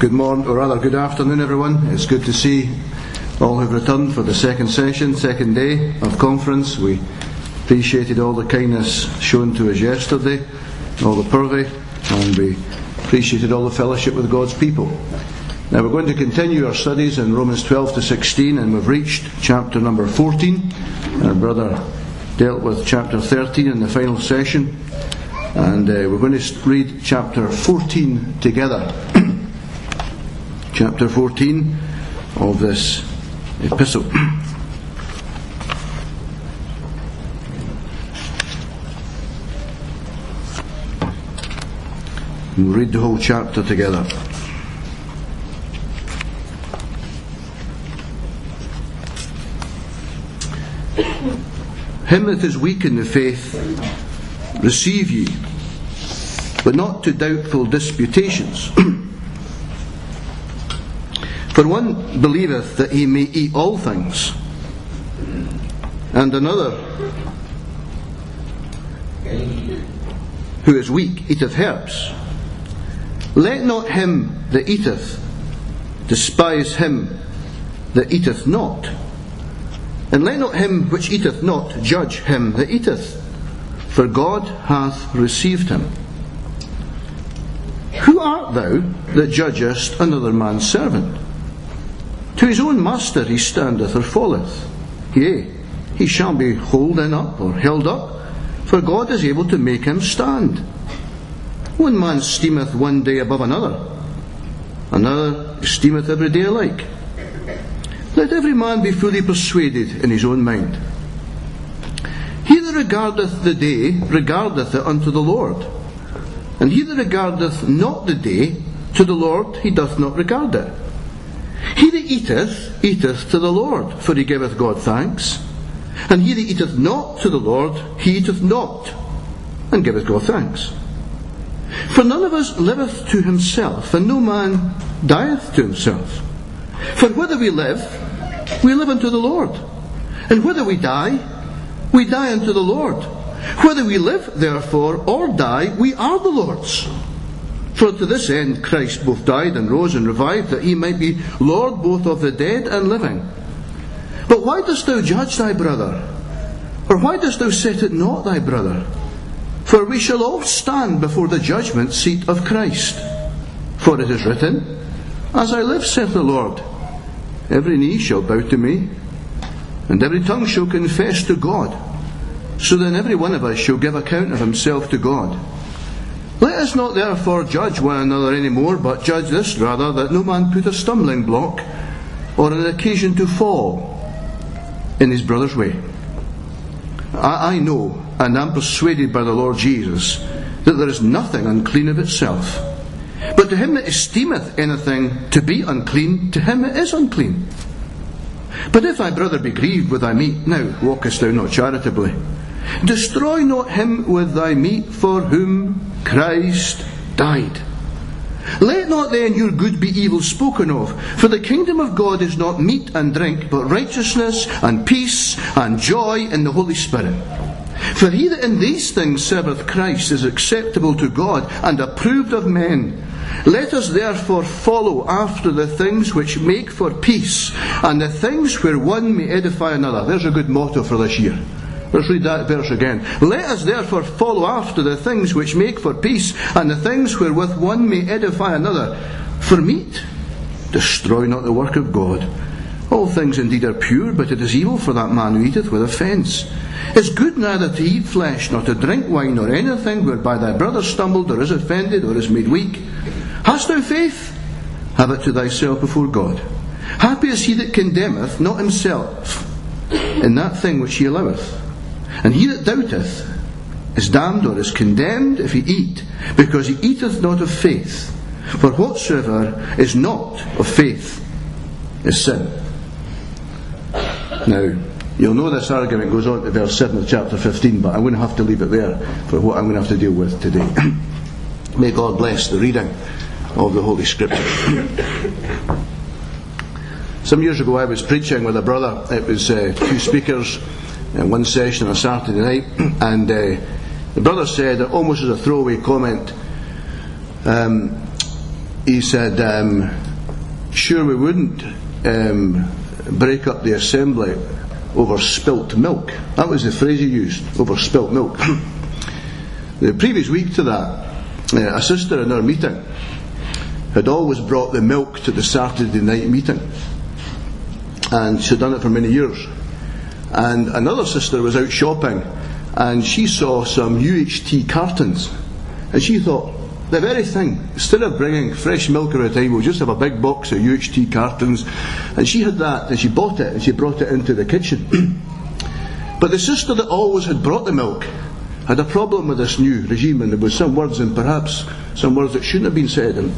Good morning, or rather, good afternoon, everyone. It's good to see all who've returned for the second session, second day of conference. We appreciated all the kindness shown to us yesterday, all the purvey, and we appreciated all the fellowship with God's people. Now, we're going to continue our studies in Romans 12 to 16, and we've reached chapter number 14. Our brother dealt with chapter 13 in the final session, and uh, we're going to read chapter 14 together. Chapter 14 of this epistle. We'll read the whole chapter together. Him that is weak in the faith, receive ye, but not to doubtful disputations. For one believeth that he may eat all things, and another, who is weak, eateth herbs. Let not him that eateth despise him that eateth not, and let not him which eateth not judge him that eateth, for God hath received him. Who art thou that judgest another man's servant? To his own master he standeth or falleth. Yea, he shall be holden up or held up, for God is able to make him stand. One man esteemeth one day above another, another esteemeth every day alike. Let every man be fully persuaded in his own mind. He that regardeth the day regardeth it unto the Lord, and he that regardeth not the day to the Lord he doth not regard it. He that eateth, eateth to the Lord, for he giveth God thanks. And he that eateth not to the Lord, he eateth not, and giveth God thanks. For none of us liveth to himself, and no man dieth to himself. For whether we live, we live unto the Lord. And whether we die, we die unto the Lord. Whether we live, therefore, or die, we are the Lord's. For to this end Christ both died and rose and revived, that he might be Lord both of the dead and living. But why dost thou judge thy brother? Or why dost thou set it not thy brother? For we shall all stand before the judgment seat of Christ. For it is written, As I live, saith the Lord, every knee shall bow to me, and every tongue shall confess to God. So then every one of us shall give account of himself to God. Let us not therefore judge one another any more, but judge this rather, that no man put a stumbling block or an occasion to fall in his brother's way. I, I know and am persuaded by the Lord Jesus that there is nothing unclean of itself. But to him that esteemeth anything to be unclean, to him it is unclean. But if thy brother be grieved with thy meat, now walkest thou not charitably. Destroy not him with thy meat for whom Christ died. Let not then your good be evil spoken of, for the kingdom of God is not meat and drink, but righteousness and peace and joy in the Holy Spirit. For he that in these things serveth Christ is acceptable to God and approved of men. Let us therefore follow after the things which make for peace, and the things where one may edify another. There's a good motto for this year. Let's read that verse again. Let us therefore follow after the things which make for peace, and the things wherewith one may edify another. For meat, destroy not the work of God. All things indeed are pure, but it is evil for that man who eateth with offence. It's good neither to eat flesh, nor to drink wine, nor anything whereby thy brother stumbled, or is offended, or is made weak. Hast thou faith? Have it to thyself before God. Happy is he that condemneth not himself in that thing which he alloweth. And he that doubteth is damned or is condemned if he eat, because he eateth not of faith. For whatsoever is not of faith is sin. Now, you'll know this argument goes on to verse 7 of chapter 15, but I'm going to have to leave it there for what I'm going to have to deal with today. May God bless the reading of the Holy Scripture. Some years ago, I was preaching with a brother. It was uh, two speakers in one session on a Saturday night, and uh, the brother said, almost as a throwaway comment, um, he said, um, sure we wouldn't um, break up the assembly over spilt milk. That was the phrase he used, over spilt milk. the previous week to that, uh, a sister in our meeting had always brought the milk to the Saturday night meeting. And she'd done it for many years. And another sister was out shopping and she saw some UHT cartons. And she thought, the very thing. Instead of bringing fresh milk every time, we'll just have a big box of UHT cartons. And she had that, and she bought it, and she brought it into the kitchen. but the sister that always had brought the milk had a problem with this new regime, and there was some words, and perhaps some words that shouldn't have been said. And,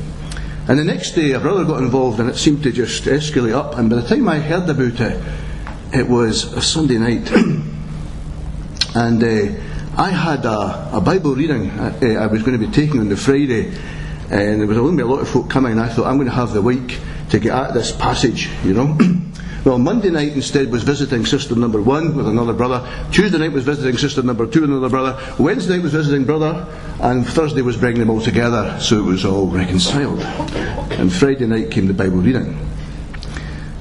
and the next day, a brother got involved, and it seemed to just escalate up. And by the time I heard about it, it was a Sunday night. and uh, I had a, a Bible reading uh, I was going to be taking on the Friday, and there was going to be a lot of folk coming, and I thought, I'm going to have the week to get at this passage, you know. well, Monday night instead was visiting sister number one with another brother. Tuesday night was visiting sister number two with another brother. Wednesday night was visiting brother, and Thursday was bringing them all together, so it was all reconciled. And Friday night came the Bible reading.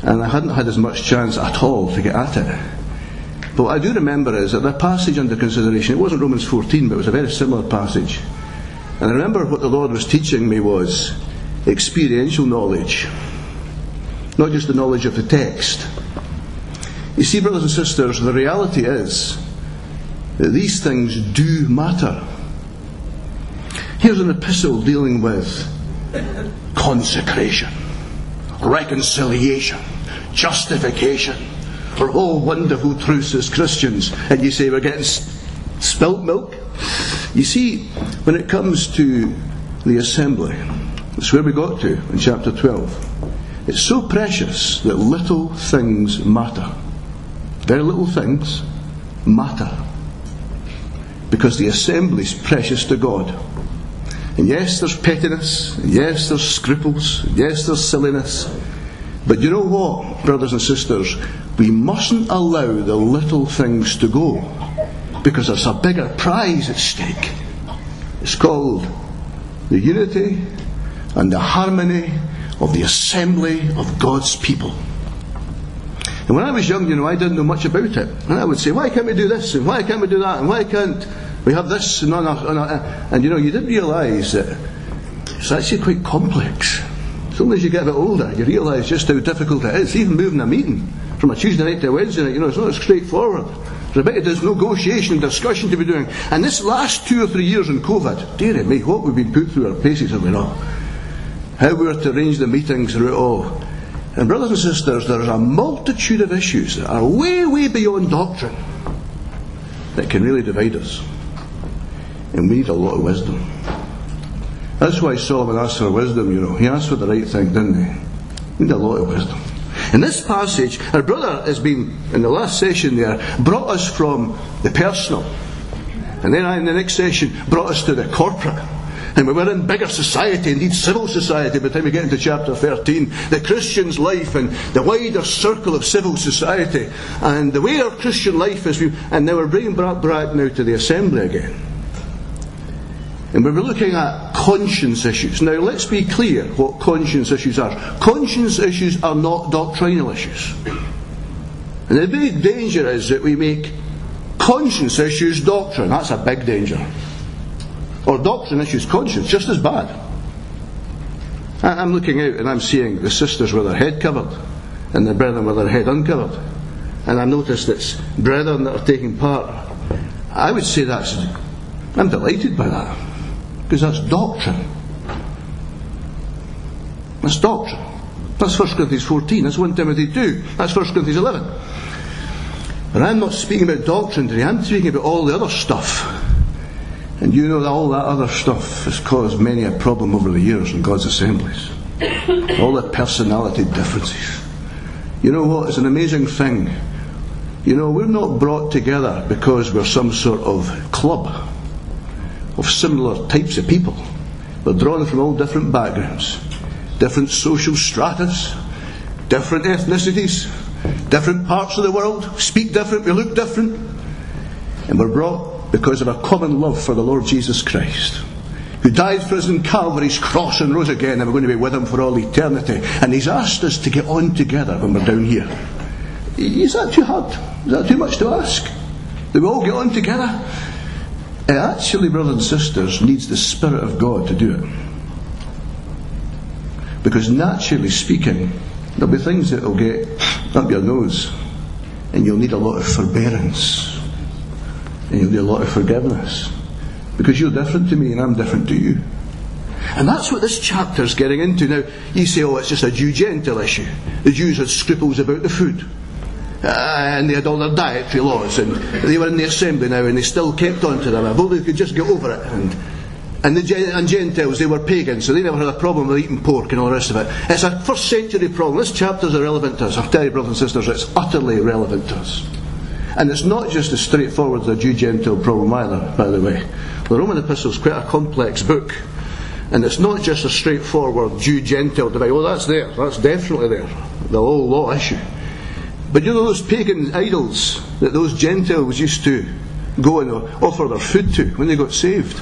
And I hadn't had as much chance at all to get at it. But what I do remember is that the passage under consideration, it wasn't Romans 14, but it was a very similar passage. And I remember what the Lord was teaching me was experiential knowledge, not just the knowledge of the text. You see, brothers and sisters, the reality is that these things do matter. Here's an epistle dealing with consecration, reconciliation, justification for all wonderful truths as Christians, and you say we're getting spilt milk? You see, when it comes to the assembly, that's where we got to in chapter 12. It's so precious that little things matter. Very little things matter. Because the assembly is precious to God. And yes, there's pettiness, and yes, there's scruples, and yes, there's silliness. But you know what, brothers and sisters? We mustn't allow the little things to go because there's a bigger prize at stake. It's called the unity and the harmony of the assembly of God's people. And when I was young, you know, I didn't know much about it. And I would say, why can't we do this? And why can't we do that? And why can't we have this? And, on our, on our, and you know, you didn't realise that it's actually quite complex. As soon as you get a bit older, you realise just how difficult it is, even moving a meeting from a Tuesday night to a Wednesday night, you know, it's not straightforward. There's a bit of negotiation and discussion to be doing. And this last two or three years in COVID, dear me, what we've been put through our paces, have we not? How we are to arrange the meetings through it all. And brothers and sisters, there is a multitude of issues that are way, way beyond doctrine that can really divide us. And we need a lot of wisdom. That's why Solomon asked for wisdom, you know. He asked for the right thing, didn't he? We need a lot of wisdom. In this passage, our brother has been, in the last session there, brought us from the personal. And then in the next session, brought us to the corporate. And we were in bigger society, indeed civil society, by the time we get into chapter 13. The Christian's life and the wider circle of civil society. And the way our Christian life is. And now we're bringing back now to the assembly again. And we were looking at conscience issues. Now, let's be clear what conscience issues are. Conscience issues are not doctrinal issues. And the big danger is that we make conscience issues doctrine. That's a big danger. Or doctrine issues conscience, just as bad. I'm looking out and I'm seeing the sisters with their head covered and the brethren with their head uncovered. And I notice it's brethren that are taking part. I would say that's, I'm delighted by that. Because that's doctrine. That's doctrine. That's 1 Corinthians 14. That's 1 Timothy 2. That's 1 Corinthians 11. But I'm not speaking about doctrine today. I'm speaking about all the other stuff. And you know that all that other stuff has caused many a problem over the years in God's assemblies. all the personality differences. You know what? It's an amazing thing. You know, we're not brought together because we're some sort of club of similar types of people. They're drawn from all different backgrounds, different social stratas, different ethnicities, different parts of the world, speak different, we look different. And we're brought because of a common love for the Lord Jesus Christ. who died for us on Calvary's cross and rose again, and we're going to be with him for all eternity. And he's asked us to get on together when we're down here. Is that too hard? Is that too much to ask? That we all get on together? It actually, brothers and sisters, needs the Spirit of God to do it. Because naturally speaking, there'll be things that will get up your nose, and you'll need a lot of forbearance, and you'll need a lot of forgiveness. Because you're different to me, and I'm different to you. And that's what this chapter's getting into. Now, you say, oh, it's just a Jew Gentile issue. The Jews had scruples about the food. Uh, and they had all their dietary laws, and they were in the assembly now, and they still kept on to them. I believe they could just get over it. And, and the and Gentiles, they were pagans, so they never had a problem with eating pork and all the rest of it. It's a first century problem. This chapter's irrelevant to us. I'll tell you, brothers and sisters, it's utterly irrelevant to us. And it's not just as straightforward as a Jew Gentile problem either, by the way. The Roman Epistle is quite a complex book. And it's not just a straightforward Jew Gentile debate. Oh, that's there. That's definitely there. The whole law issue. But you know those pagan idols that those Gentiles used to go and offer their food to when they got saved?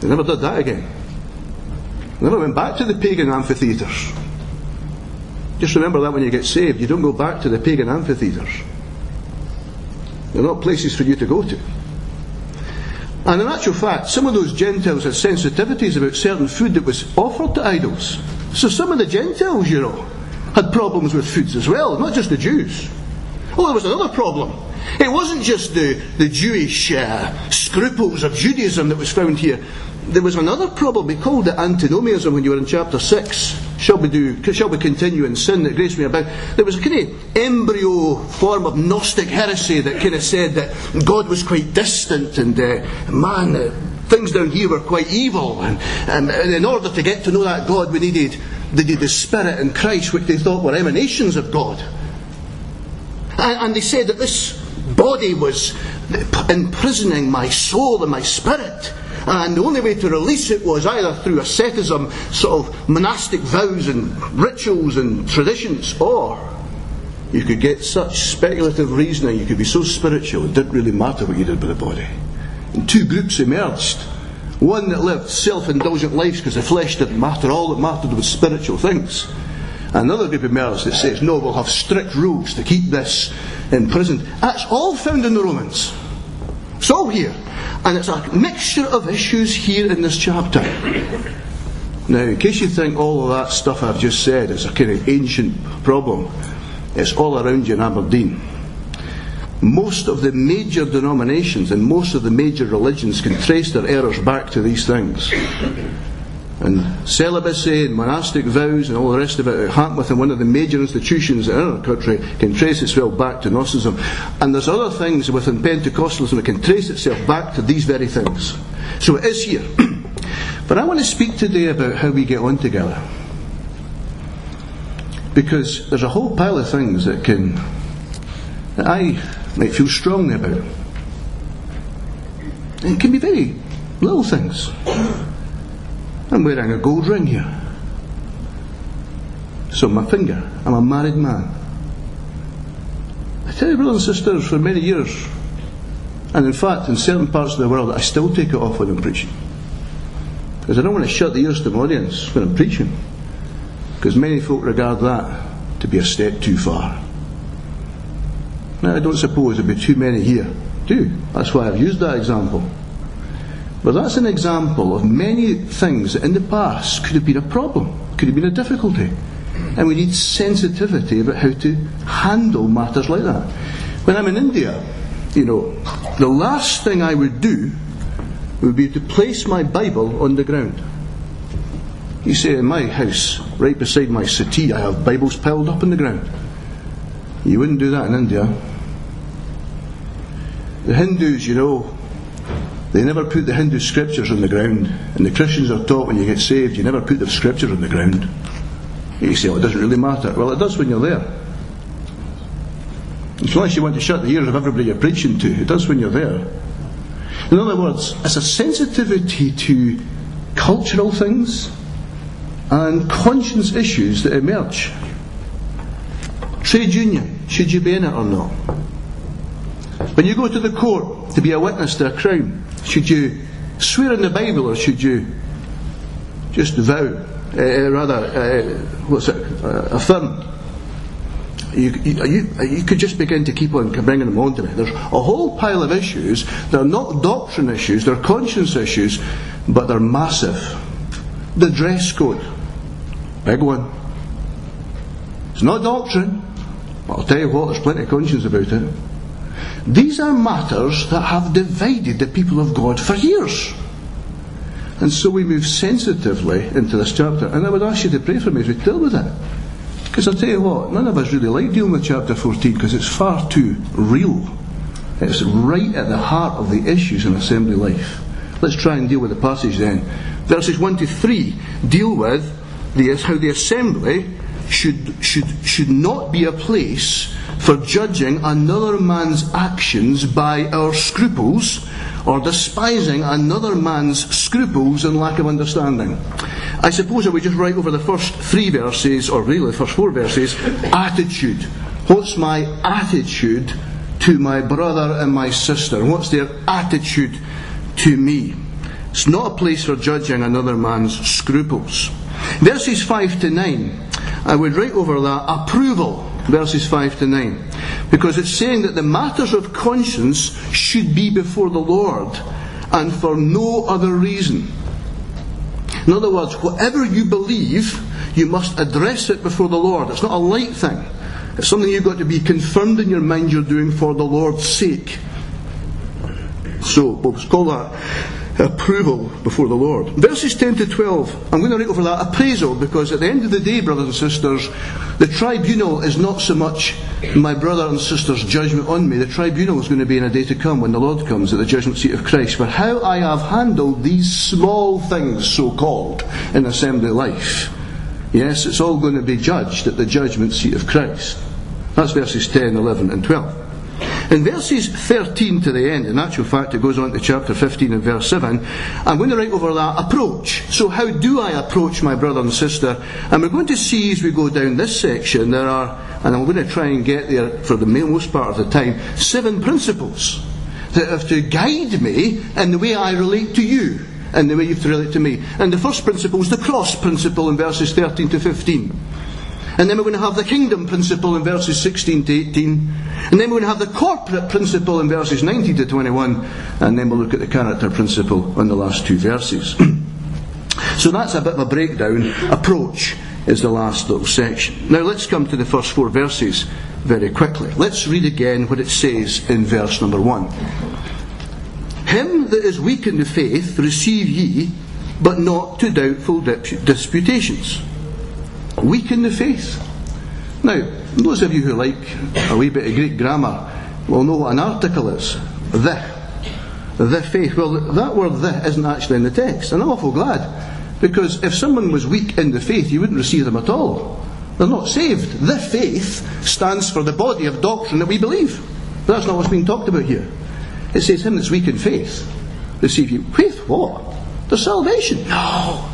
They never did that again. They never went back to the pagan amphitheatres. Just remember that when you get saved, you don't go back to the pagan amphitheatres. They're not places for you to go to. And in actual fact, some of those Gentiles had sensitivities about certain food that was offered to idols. So some of the Gentiles, you know, had problems with foods as well, not just the Jews. Well, there was another problem. It wasn't just the, the Jewish uh, scruples of Judaism that was found here. There was another problem. We called it antinomianism when you were in chapter 6. Shall we, do, shall we continue in sin that grace may abound? There was a kind of embryo form of Gnostic heresy that kind of said that God was quite distant and, uh, man, uh, things down here were quite evil. And, and, and, in order to get to know that God, we needed, they needed the Spirit and Christ, which they thought were emanations of God. And, and they said that this body was imprisoning my soul and my spirit. And the only way to release it was either through asceticism, sort of monastic vows and rituals and traditions, or you could get such speculative reasoning, you could be so spiritual, it didn't really matter what you did with the body. And two groups emerged. One that lived self indulgent lives because the flesh didn't matter, all that mattered was spiritual things. Another group of emerged that says, no, we'll have strict rules to keep this imprisoned. That's all found in the Romans. It's all here. And it's a mixture of issues here in this chapter. Now, in case you think all of that stuff I've just said is a kind of ancient problem, it's all around you in Aberdeen. Most of the major denominations and most of the major religions can trace their errors back to these things and celibacy and monastic vows and all the rest of it at within one of the major institutions in our country can trace itself back to Gnosticism. And there's other things within Pentecostalism that can trace itself back to these very things. So it is here. but I want to speak today about how we get on together. Because there's a whole pile of things that can that I might feel strongly about. And it can be very little things. I'm wearing a gold ring here. So my finger. I'm a married man. I tell you, brothers and sisters, for many years, and in fact, in certain parts of the world, I still take it off when I'm preaching. Because I don't want to shut the ears to my audience when I'm preaching. Because many folk regard that to be a step too far. Now, I don't suppose there'll be too many here do. That's why I've used that example. But that's an example of many things that in the past could have been a problem, could have been a difficulty. And we need sensitivity about how to handle matters like that. When I'm in India, you know, the last thing I would do would be to place my Bible on the ground. You see, in my house, right beside my settee, I have Bibles piled up on the ground. You wouldn't do that in India. The Hindus, you know, they never put the Hindu scriptures on the ground. And the Christians are taught when you get saved, you never put the scriptures on the ground. You say, well, it doesn't really matter. Well, it does when you're there. Unless you want to shut the ears of everybody you're preaching to, it does when you're there. In other words, it's a sensitivity to cultural things and conscience issues that emerge. Trade union, should you be in it or not? When you go to the court to be a witness to a crime, should you swear in the Bible or should you just vow, uh, rather, uh, what's it, uh, affirm. You, you, you, could just begin to keep on bringing them on to me. There's a whole pile of issues. They're not doctrine issues, they're conscience issues, but they're massive. The dress code, big one. It's not doctrine, but I'll tell you what, there's plenty of conscience about it. These are matters that have divided the people of God for years. And so we move sensitively into this chapter. And I would ask you to pray for me as we deal with it. Because I'll tell you what, none of us really like dealing with chapter 14 because it's far too real. It's right at the heart of the issues in assembly life. Let's try and deal with the passage then. Verses 1 to 3 deal with the, how the assembly should, should, should not be a place for judging another man's actions by our scruples or despising another man's scruples and lack of understanding. I suppose I would just write over the first three verses, or really the first four verses, attitude. What's my attitude to my brother and my sister? What's their attitude to me? It's not a place for judging another man's scruples. Verses 5 to 9, I would write over that approval, verses 5 to 9. Because it's saying that the matters of conscience should be before the Lord and for no other reason. In other words, whatever you believe, you must address it before the Lord. It's not a light thing. It's something you've got to be confirmed in your mind you're doing for the Lord's sake. So, we'll call that approval before the Lord. Verses 10 to 12, I'm going to write over that appraisal because at the end of the day, brothers and sisters, the tribunal is not so much my brother and sister's judgment on me. The tribunal is going to be in a day to come when the Lord comes at the judgment seat of Christ. But how I have handled these small things, so called, in assembly life. Yes, it's all going to be judged at the judgment seat of Christ. That's verses 10, 11, and 12. In verses 13 to the end, in actual fact it goes on to chapter 15 and verse 7, I'm going to write over that approach. So how do I approach my brother and sister? And we're going to see as we go down this section, there are, and I'm going to try and get there for the most part of the time, seven principles that have to guide me in the way I relate to you and the way you have to relate to me. And the first principle is the cross principle in verses 13 to 15. And then we're going to have the kingdom principle in verses 16 to 18. And then we're going to have the corporate principle in verses 19 to 21. And then we'll look at the character principle in the last two verses. so that's a bit of a breakdown. Approach is the last little section. Now let's come to the first four verses very quickly. Let's read again what it says in verse number 1. Him that is weak in the faith receive ye, but not to doubtful disputations weak in the faith. Now, those of you who like a wee bit of Greek grammar will know what an article is. The. The faith. Well, that word the isn't actually in the text. And I'm awful glad. Because if someone was weak in the faith, you wouldn't receive them at all. They're not saved. The faith stands for the body of doctrine that we believe. But that's not what's being talked about here. It says, Him that's weak in faith, receive you. Faith what? The salvation. No.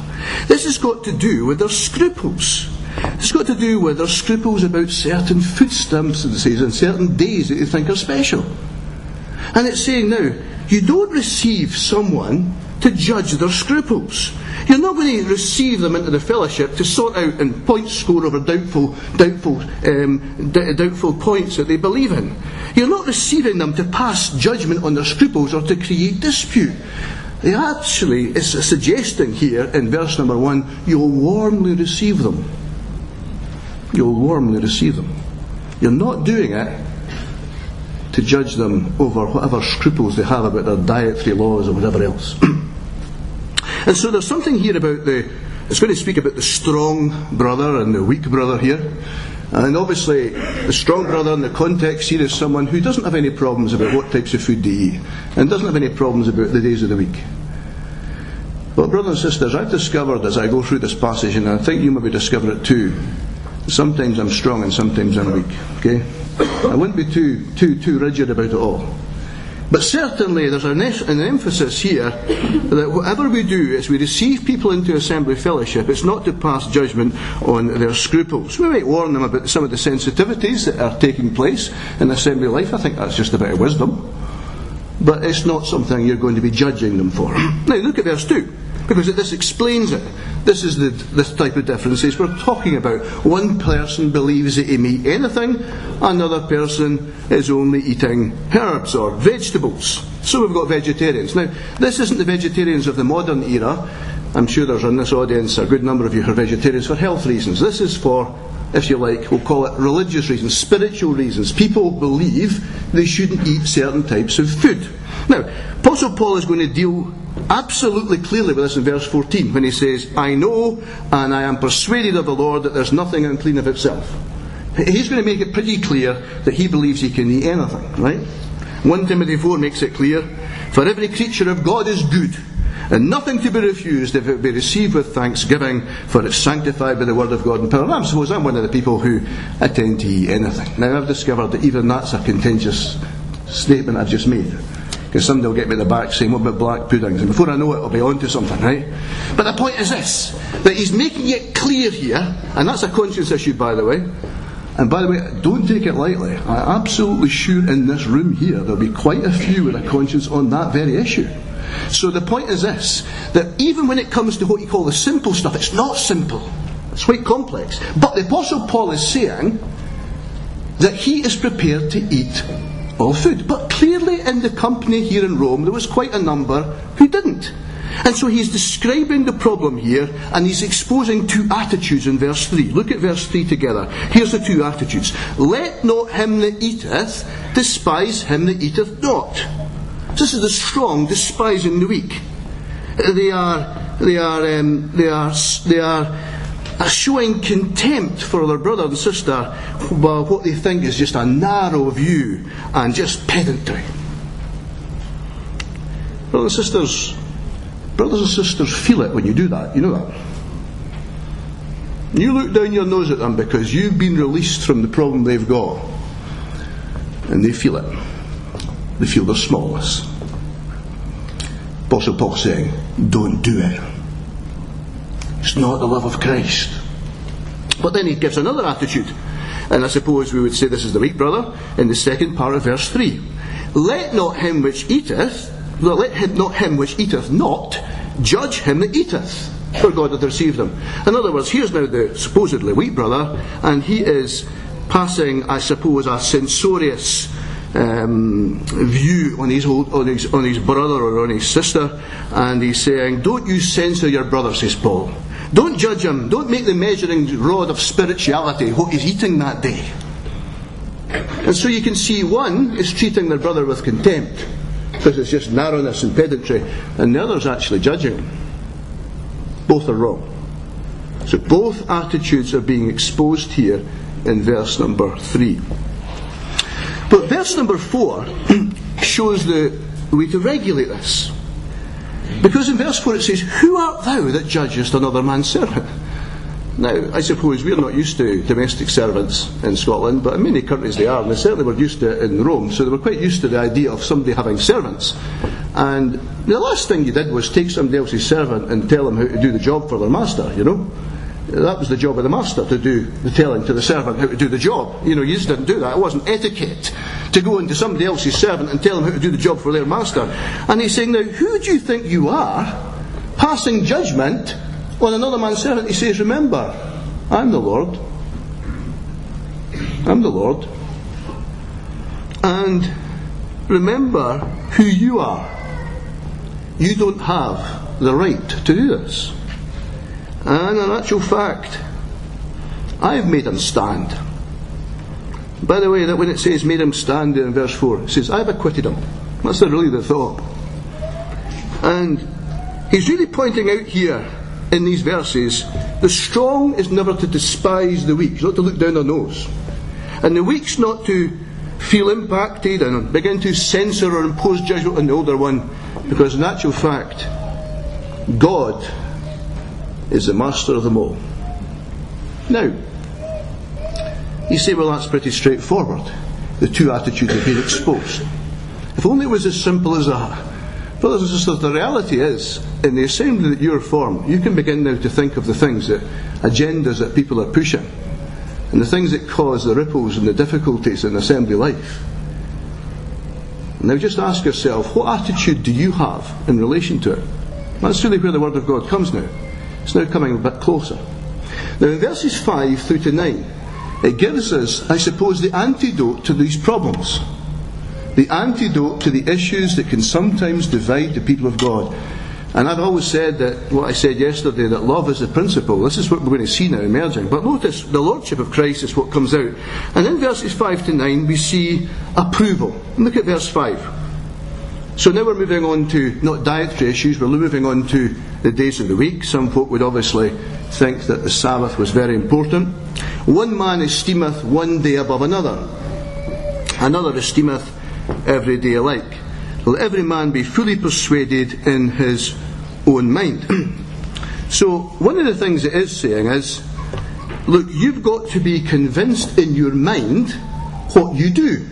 This has got to do with their scruples. It's got to do with their scruples about certain food stamps, it says, and certain days that they think are special. And it's saying now, you don't receive someone to judge their scruples. You're not going to receive them into the fellowship to sort out and point score over doubtful, doubtful, um, d- doubtful points that they believe in. You're not receiving them to pass judgment on their scruples or to create dispute. They actually is suggesting here in verse number one, you'll warmly receive them you'll warmly receive them. You're not doing it to judge them over whatever scruples they have about their dietary laws or whatever else. and so there's something here about the, it's going to speak about the strong brother and the weak brother here. And obviously, the strong brother in the context here is someone who doesn't have any problems about what types of food they eat and doesn't have any problems about the days of the week. But, brothers and sisters, I've discovered as I go through this passage, and I think you maybe discover it too, Sometimes I'm strong and sometimes I'm weak. Okay? I wouldn't be too, too, too rigid about it all. But certainly there's an, an, emphasis here that whatever we do as we receive people into assembly fellowship, it's not to pass judgment on their scruples. We might warn them about some of the sensitivities that are taking place in assembly life. I think that's just a bit of wisdom. But it's not something you're going to be judging them for. now look at verse 2. Because this explains it. This is the this type of differences we're talking about. One person believes that he may eat anything, another person is only eating herbs or vegetables. So we've got vegetarians. Now, this isn't the vegetarians of the modern era. I'm sure there's in this audience a good number of you who are vegetarians for health reasons. This is for if you like, we'll call it religious reasons, spiritual reasons. People believe they shouldn't eat certain types of food. Now, Apostle Paul is going to deal absolutely clearly with this in verse 14 when he says, I know and I am persuaded of the Lord that there's nothing unclean of itself. He's going to make it pretty clear that he believes he can eat anything, right? 1 Timothy 4 makes it clear, For every creature of God is good and nothing to be refused if it be received with thanksgiving, for it's sanctified by the word of God and power. And I suppose I'm one of the people who attend to eat anything. Now I've discovered that even that's a contentious statement I've just made. Because somebody will get me the back saying, what about black puddings? And before I know it, I'll be on to something, right? But the point is this, that he's making it clear here, and that's a conscience issue, by the way, and by the way, don't take it lightly. I'm absolutely sure in this room here there'll be quite a few with a conscience on that very issue. So the point is this that even when it comes to what you call the simple stuff, it's not simple. It's quite complex. But the Apostle Paul is saying that he is prepared to eat all food. But clearly in the company here in Rome, there was quite a number who didn't. And so he's describing the problem here and he's exposing two attitudes in verse 3. Look at verse 3 together. Here's the two attitudes. Let not him that eateth despise him that eateth not. This is the strong despising the weak. They are, they are, um, they are, they are showing contempt for their brother and sister by what they think is just a narrow view and just pedantry. Brothers and sisters, brothers and sisters feel it when you do that. You know that. You look down your nose at them because you've been released from the problem they've got, and they feel it. They feel their smallness. Apostle Paul saying, don't do it. It's not the love of Christ. But then he gives another attitude. And I suppose we would say this is the weak brother in the second part of verse 3. Let not him which eateth, let him, not him which eateth not, judge him that eateth, for God hath received him. In other words, here's now the supposedly weak brother, and he is passing, I suppose, a censorious um, view on his, on, his, on his brother or on his sister, and he's saying, Don't you censor your brother, says Paul. Don't judge him. Don't make the measuring rod of spirituality what he's eating that day. And so you can see one is treating their brother with contempt because it's just narrowness and pedantry, and the other is actually judging. Both are wrong. So both attitudes are being exposed here in verse number 3. But verse number four shows the way to regulate this. Because in verse 4 it says, Who art thou that judgest another man's servant? Now, I suppose we're not used to domestic servants in Scotland, but in many countries they are, and they certainly were used to it in Rome, so they were quite used to the idea of somebody having servants. And the last thing you did was take somebody else's servant and tell them how to do the job for their master, you know? That was the job of the master to do the telling to the servant how to do the job. You know, you just didn't do that. It wasn't etiquette to go into somebody else's servant and tell them how to do the job for their master. And he's saying, now, who do you think you are passing judgment on another man's servant? He says, remember, I'm the Lord. I'm the Lord. And remember who you are. You don't have the right to do this. Ah, and in actual fact, I've made him stand. By the way, that when it says made him stand in verse 4, it says, I've acquitted him. That's really the thought. And he's really pointing out here in these verses the strong is never to despise the weak, not to look down their nose. And the weak's not to feel impacted and begin to censor or impose judgment on the older one, because in actual fact, God is the master of them all. Now, you say, well, that's pretty straightforward. The two attitudes have been exposed. If only it was as simple as that. Brothers and sisters, the reality is, in the assembly that you're formed, you can begin now to think of the things that, agendas that people are pushing, and the things that cause the ripples and the difficulties in assembly life. Now just ask yourself, what attitude do you have in relation to it? That's really where the Word of God comes now. It's now coming a bit closer. Now, in verses 5 through to 9, it gives us, I suppose, the antidote to these problems. The antidote to the issues that can sometimes divide the people of God. And I've always said that what I said yesterday, that love is the principle. This is what we're going to see now emerging. But notice the Lordship of Christ is what comes out. And in verses 5 to 9, we see approval. Look at verse 5. So now we're moving on to not dietary issues, we're moving on to the days of the week. Some folk would obviously think that the Sabbath was very important. One man esteemeth one day above another, another esteemeth every day alike. Let every man be fully persuaded in his own mind. so, one of the things it is saying is look, you've got to be convinced in your mind what you do.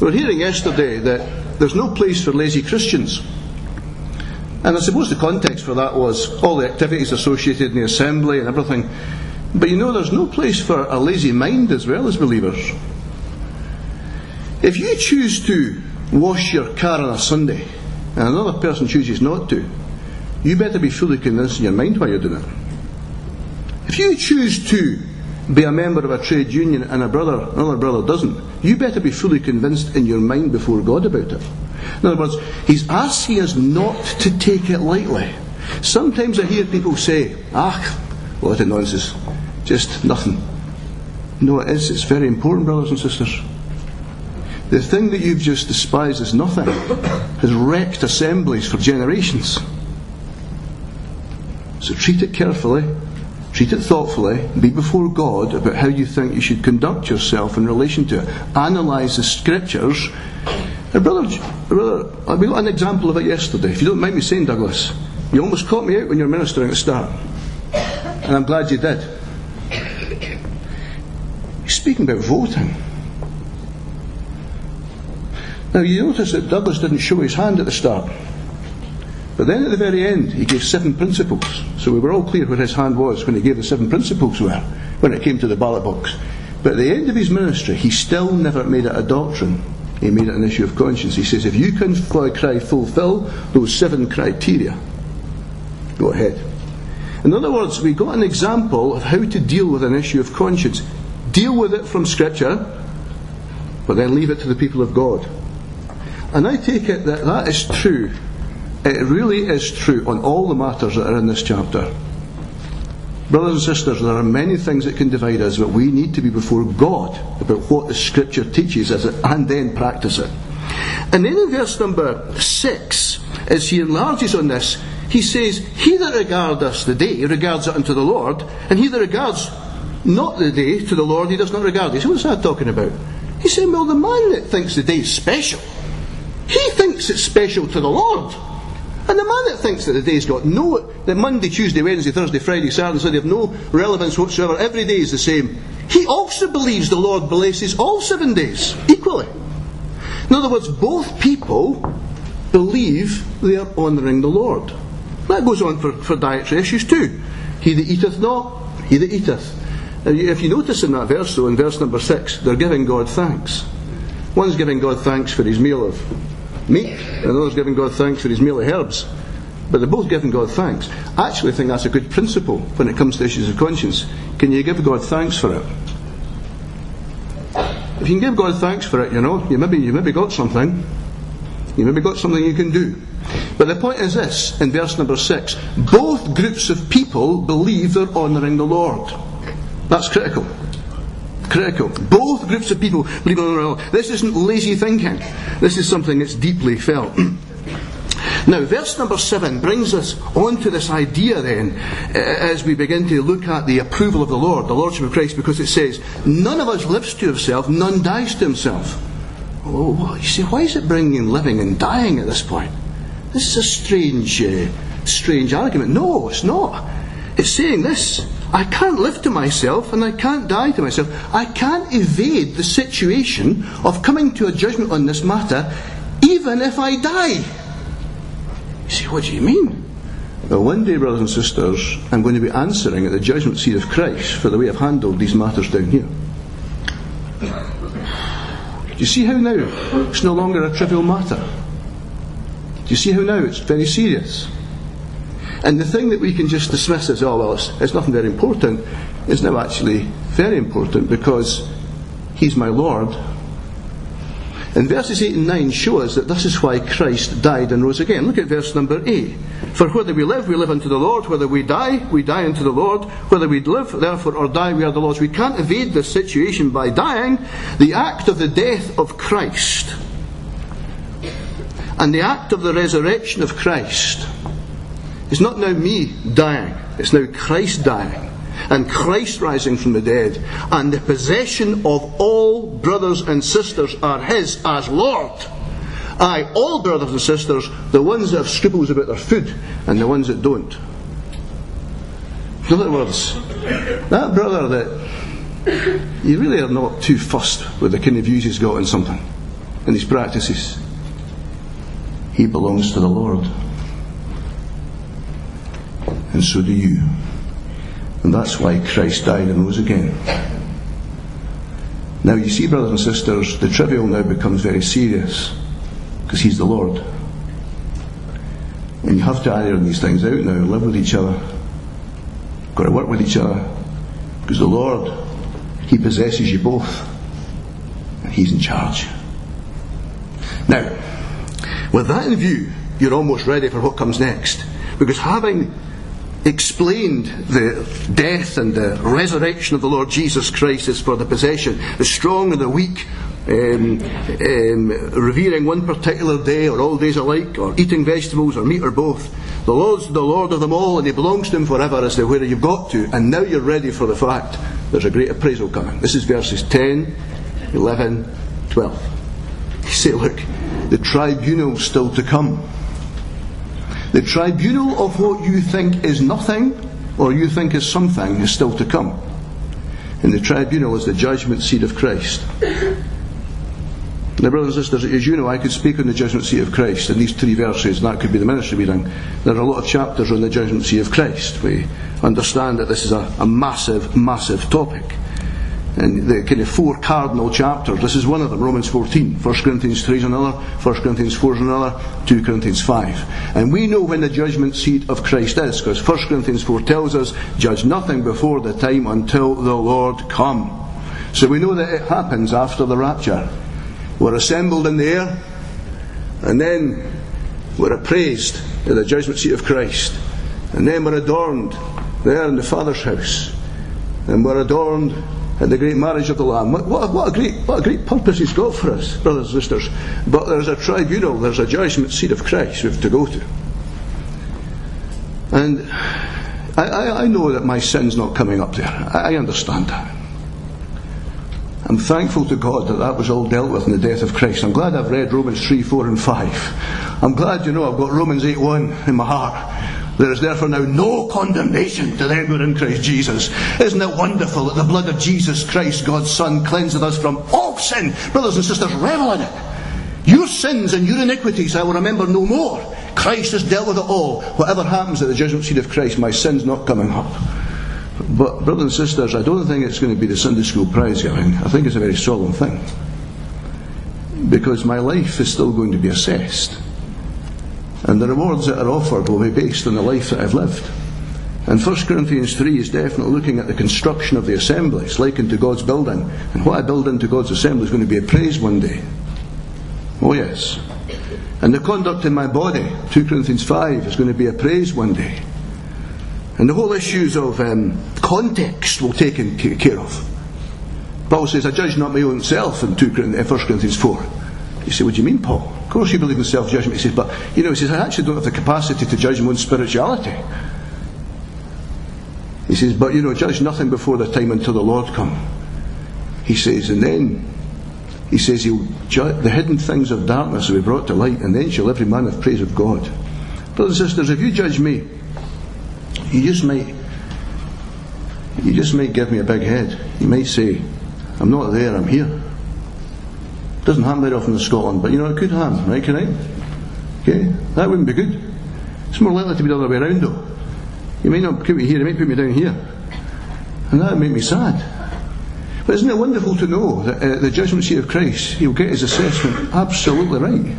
We were hearing yesterday that there's no place for lazy Christians. And I suppose the context for that was all the activities associated in the assembly and everything. But you know, there's no place for a lazy mind as well as believers. If you choose to wash your car on a Sunday and another person chooses not to, you better be fully convinced in your mind why you're doing it. If you choose to be a member of a trade union and a brother, another brother doesn't, you better be fully convinced in your mind before God about it. In other words, he's asking us not to take it lightly. Sometimes I hear people say, ah, what a nonsense, just nothing. No, it is. It's very important, brothers and sisters. The thing that you've just despised as nothing has wrecked assemblies for generations. So treat it carefully, treat it thoughtfully, be before God about how you think you should conduct yourself in relation to it. Analyse the scriptures. And brother, brother, we got an example of it yesterday. If you don't mind me saying, Douglas, you almost caught me out when you were ministering at the start. And I'm glad you did. You're Speaking about voting. Now you notice that Douglas didn't show his hand at the start. But then at the very end, he gave seven principles. So we were all clear where his hand was when he gave the seven principles were, when it came to the ballot box. But at the end of his ministry, he still never made it a doctrine. He made it an issue of conscience. He says, if you can cry fulfill those seven criteria, go ahead. In other words, we got an example of how to deal with an issue of conscience. Deal with it from Scripture, but then leave it to the people of God. And I take it that that is true. It really is true on all the matters that are in this chapter. Brothers and sisters, there are many things that can divide us, but we need to be before God about what the Scripture teaches us and then practice it. And then in verse number 6, as he enlarges on this, he says, He that regardeth the day regards it unto the Lord, and he that regards not the day to the Lord, he does not regard it. So what's that talking about? He's saying, well, the man that thinks the day is special, he thinks it's special to the Lord. And the man that thinks that the day's got no, that Monday, Tuesday, Wednesday, Thursday, Friday, Saturday, Sunday have no relevance whatsoever, every day is the same, he also believes the Lord blesses all seven days equally. In other words, both people believe they are honouring the Lord. That goes on for, for dietary issues too. He that eateth not, he that eateth. If you notice in that verse, though, in verse number six, they're giving God thanks. One's giving God thanks for his meal of meat, and another's giving God thanks for his meal of herbs. But they're both giving God thanks. I actually think that's a good principle when it comes to issues of conscience. Can you give God thanks for it? If you can give God thanks for it, you know, you maybe you maybe got something. You maybe got something you can do. But the point is this, in verse number six, both groups of people believe they're honouring the Lord. That's critical critical. Both groups of people believe in the This isn't lazy thinking. This is something that's deeply felt. Now, verse number seven brings us on to this idea then, as we begin to look at the approval of the Lord, the Lordship of Christ, because it says, None of us lives to himself, none dies to himself. Oh, you see, why is it bringing living and dying at this point? This is a strange, uh, strange argument. No, it's not. It's saying this I can't live to myself and I can't die to myself. I can't evade the situation of coming to a judgment on this matter, even if I die. You see, what do you mean? Well, one day, brothers and sisters, I'm going to be answering at the judgment seat of Christ for the way I've handled these matters down here. Do you see how now it's no longer a trivial matter? Do you see how now it's very serious? And the thing that we can just dismiss as, oh, well, it's, it's nothing very important, is now actually very important because He's my Lord. And verses 8 and 9 show us that this is why Christ died and rose again. Look at verse number 8. For whether we live, we live unto the Lord. Whether we die, we die unto the Lord. Whether we live, therefore, or die, we are the Lord's. We can't evade this situation by dying. The act of the death of Christ and the act of the resurrection of Christ is not now me dying, it's now Christ dying and Christ rising from the dead, and the possession of all brothers and sisters are His as Lord. Aye, all brothers and sisters, the ones that have scruples about their food and the ones that don't. In other words, that brother that you really are not too fussed with the kind of views he's got in something in his practices, he belongs to the Lord. And so do you. And that's why Christ died and rose again. Now, you see, brothers and sisters, the trivial now becomes very serious because He's the Lord. And you have to iron these things out now, live with each other, got to work with each other because the Lord, He possesses you both and He's in charge. Now, with that in view, you're almost ready for what comes next. Because having explained the death and the resurrection of the Lord Jesus Christ is for the possession, the strong and the weak, um, um, revering one particular day or all days alike, or eating vegetables or meat or both. The Lord's the Lord of them all, and He belongs to Him forever as to where you've got to. And now you're ready for the fact there's a great appraisal coming. This is verses 10, 11, 12. You say, look, the tribunal's still to come. The tribunal of what you think is nothing or you think is something is still to come. And the tribunal is the judgment seat of Christ. Now, brothers and sisters, as you know, I could speak on the judgment seat of Christ in these three verses, and that could be the ministry reading. There are a lot of chapters on the judgment seat of Christ. We understand that this is a, a massive, massive topic and the kind of four cardinal chapters. This is one of them, Romans 14. 1 Corinthians 3 is another, 1 Corinthians 4 is another, 2 Corinthians 5. And we know when the judgment seat of Christ is, because 1 Corinthians 4 tells us, judge nothing before the time until the Lord come. So we know that it happens after the rapture. We're assembled in the air, and then we're appraised at the judgment seat of Christ. And then we're adorned there in the Father's house. And we're adorned at the great marriage of the Lamb. What, what, what, a great, what a great purpose He's got for us, brothers and sisters. But there's a tribunal, there's a judgment seat of Christ we have to go to. And I, I, I know that my sin's not coming up there. I, I understand that. I'm thankful to God that that was all dealt with in the death of Christ. I'm glad I've read Romans 3, 4, and 5. I'm glad, you know, I've got Romans 8, 1 in my heart there is therefore now no condemnation to them who are in Christ Jesus. Isn't it wonderful that the blood of Jesus Christ, God's Son, cleanseth us from all sin? Brothers and sisters, revel in it. Your sins and your iniquities I will remember no more. Christ has dealt with it all. Whatever happens at the judgment seat of Christ, my sin's not coming up. But, brothers and sisters, I don't think it's going to be the Sunday school prize giving. I think it's a very solemn thing. Because my life is still going to be assessed. And the rewards that are offered will be based on the life that I've lived. And 1 Corinthians 3 is definitely looking at the construction of the assembly. It's likened to God's building. And what I build into God's assembly is going to be appraised one day. Oh, yes. And the conduct in my body, 2 Corinthians 5, is going to be appraised one day. And the whole issues of um, context will be taken care of. Paul says, I judge not my own self in 2 Corinthians, 1 Corinthians 4. You say, what do you mean, Paul? Of course you believe in self-judgment. He says, but, you know, he says, I actually don't have the capacity to judge my own spirituality. He says, but, you know, judge nothing before the time until the Lord come. He says, and then, he says, he'll the hidden things of darkness will be brought to light, and then shall every man have praise of God. Brothers and sisters, if you judge me, you just might, you just might give me a big head. You might say, I'm not there, I'm here. Doesn't happen very often in Scotland, but you know, it could happen, right, can I? Okay? That wouldn't be good. It's more likely to be the other way around, though. You may not put me here, you may put me down here. And that would make me sad. But isn't it wonderful to know that uh, the judgment seat of Christ, he'll get his assessment absolutely right?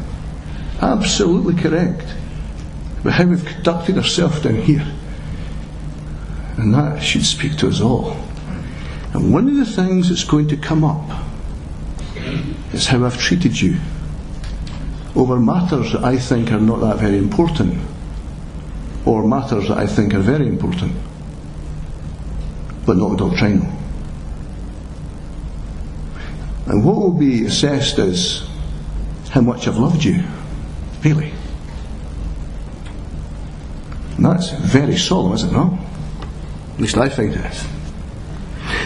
absolutely correct. But how we've conducted ourselves down here. And that should speak to us all. And one of the things that's going to come up is how I've treated you over matters that I think are not that very important, or matters that I think are very important, but not doctrinal. And what will be assessed is how much I've loved you, really. And that's very solemn, is it not? At least I find it is.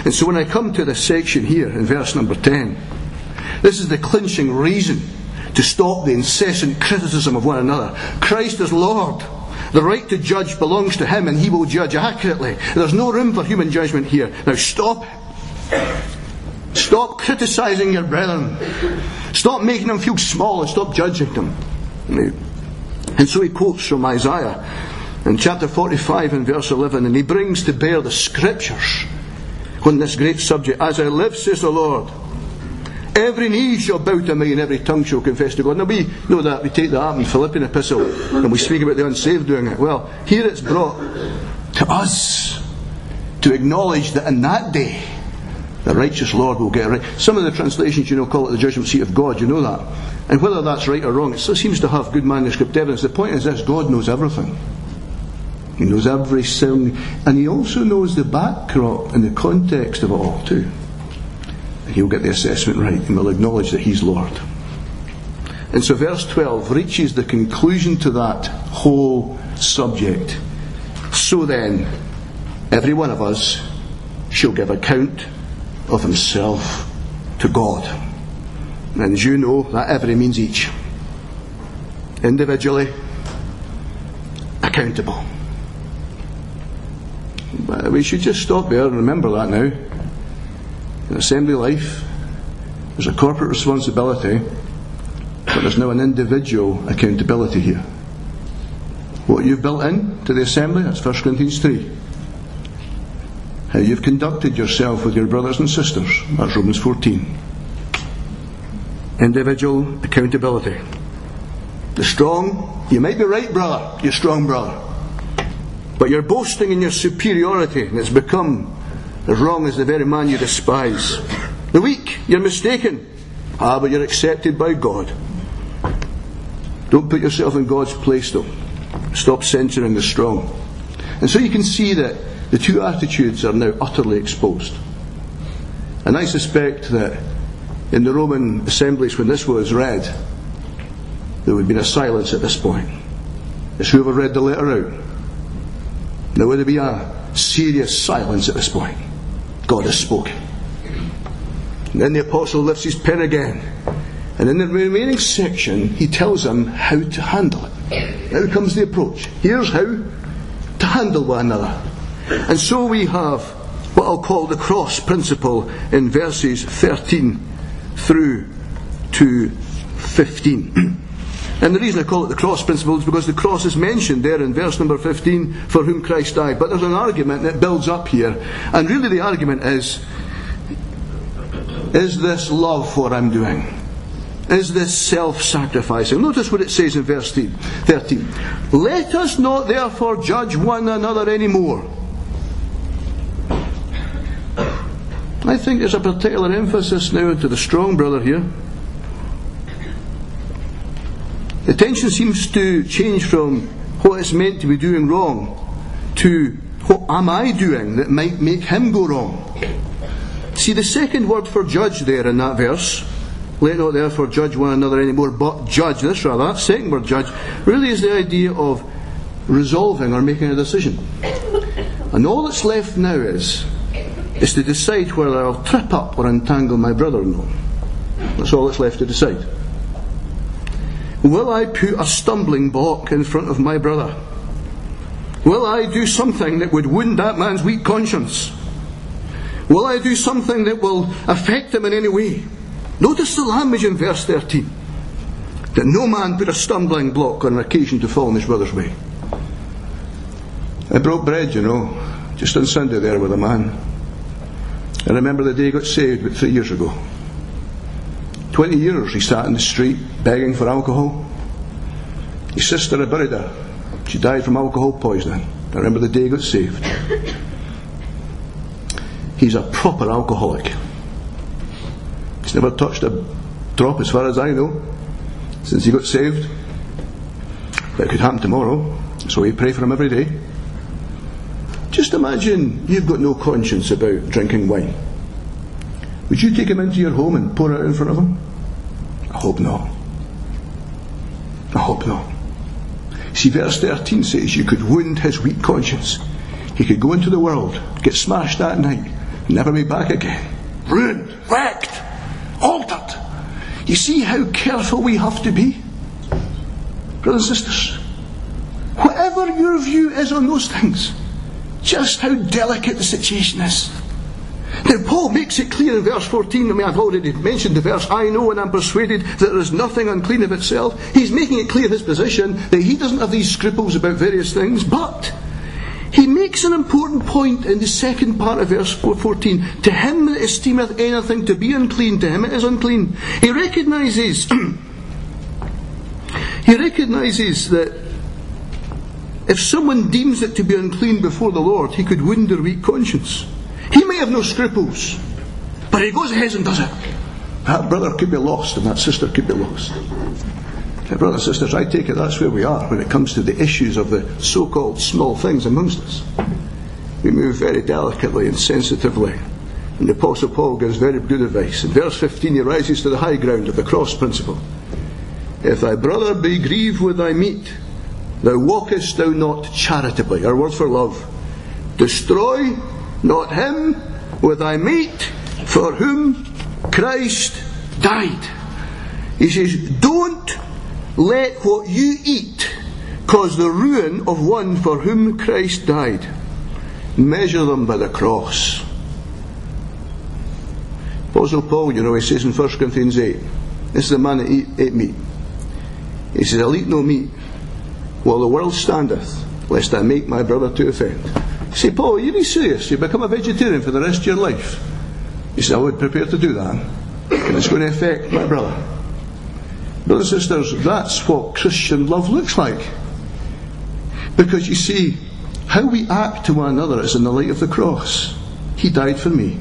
And so when I come to this section here in verse number 10, this is the clinching reason to stop the incessant criticism of one another. Christ is Lord. The right to judge belongs to Him and He will judge accurately. There's no room for human judgment here. Now stop Stop criticizing your brethren. Stop making them feel small and stop judging them. And so he quotes from Isaiah in chapter 45 and verse 11, and he brings to bear the scriptures on this great subject. As I live, says the Lord, every knee shall bow to me and every tongue shall confess to God. Now we know that, we take that up in Philippian epistle and we speak about the unsaved doing it. Well, here it's brought to us to acknowledge that in that day, the righteous Lord will get it right. Some of the translations, you know, call it the judgment seat of God, you know that. And whether that's right or wrong, it still seems to have good manuscript evidence. The point is this God knows everything. He knows every sin, and he also knows the backdrop and the context of it all, too. He'll get the assessment right and will acknowledge that he's Lord. And so verse 12 reaches the conclusion to that whole subject. So then, every one of us shall give account of himself to God. And as you know, that every means each. Individually, accountable. But we should just stop there and remember that now. In assembly life, there's a corporate responsibility, but there's now an individual accountability here. What you've built in to the assembly, that's 1 Corinthians 3 how you've conducted yourself with your brothers and sisters. That's Romans 14. Individual accountability. The strong, you might be right, brother, you're strong, brother. But you're boasting in your superiority, and it's become as wrong as the very man you despise. The weak, you're mistaken. Ah, but you're accepted by God. Don't put yourself in God's place, though. Stop censoring the strong. And so you can see that the two attitudes are now utterly exposed. And I suspect that in the Roman assemblies when this was read, there would have been a silence at this point. As whoever read the letter out, there would be a serious silence at this point. God has spoken. And then the apostle lifts his pen again. And in the remaining section, he tells them how to handle it. Now comes the approach. Here's how to handle one another. And so we have what I'll call the cross principle in verses 13 through to 15. And the reason I call it the cross principle is because the cross is mentioned there in verse number 15, for whom Christ died. But there's an argument that builds up here. And really the argument is, is this love what I'm doing? Is this self-sacrificing? Notice what it says in verse 13. Let us not therefore judge one another anymore I think there's a particular emphasis now to the strong brother here. The tension seems to change from what is meant to be doing wrong to what am I doing that might make him go wrong. See, the second word for judge there in that verse, let not therefore judge one another anymore, but judge this rather, that second word judge, really is the idea of resolving or making a decision. And all that's left now is is to decide whether I'll trip up or entangle my brother in law. That's all that's left to decide. Will I put a stumbling block in front of my brother? Will I do something that would wound that man's weak conscience? Will I do something that will affect him in any way? Notice the language in verse 13 that no man put a stumbling block on an occasion to fall in his brother's way. I broke bread, you know, just on Sunday there with a man. I remember the day he got saved about three years ago. Twenty years he sat in the street begging for alcohol. His sister had buried her. She died from alcohol poisoning. I remember the day he got saved. He's a proper alcoholic. He's never touched a drop, as far as I know, since he got saved. But it could happen tomorrow, so we pray for him every day. Just imagine you've got no conscience about drinking wine. Would you take him into your home and pour it in front of him? I hope not. I hope not. See, verse 13 says you could wound his weak conscience. He could go into the world, get smashed that night, never be back again. Ruined, wrecked, altered. You see how careful we have to be? Brothers and sisters, whatever your view is on those things, just how delicate the situation is. Now, Paul makes it clear in verse 14. I mean, I've already mentioned the verse, I know and I'm persuaded that there is nothing unclean of itself. He's making it clear his position that he doesn't have these scruples about various things, but he makes an important point in the second part of verse 14. To him that esteemeth anything to be unclean, to him it is unclean. He recognizes, he recognizes that if someone deems it to be unclean before the Lord, he could wound their weak conscience. Have no scruples, but he goes ahead and does it. That brother could be lost and that sister could be lost. Now, brothers and sisters, I take it that's where we are when it comes to the issues of the so called small things amongst us. We move very delicately and sensitively. And the Apostle Paul gives very good advice. In verse 15, he rises to the high ground of the cross principle. If thy brother be grieved with thy meat, thou walkest thou not charitably. Our word for love. Destroy not him with thy meat for whom Christ died. He says, Don't let what you eat cause the ruin of one for whom Christ died. Measure them by the cross. Apostle Paul, you know, he says in 1 Corinthians 8, this is the man that eat, ate meat. He says, I'll eat no meat while the world standeth, lest I make my brother to offend. You say, Paul, are you serious? You become a vegetarian for the rest of your life? He said, I would prepare to do that. And it's going to affect my brother. Brothers and sisters, that's what Christian love looks like. Because you see, how we act to one another is in the light of the cross. He died for me,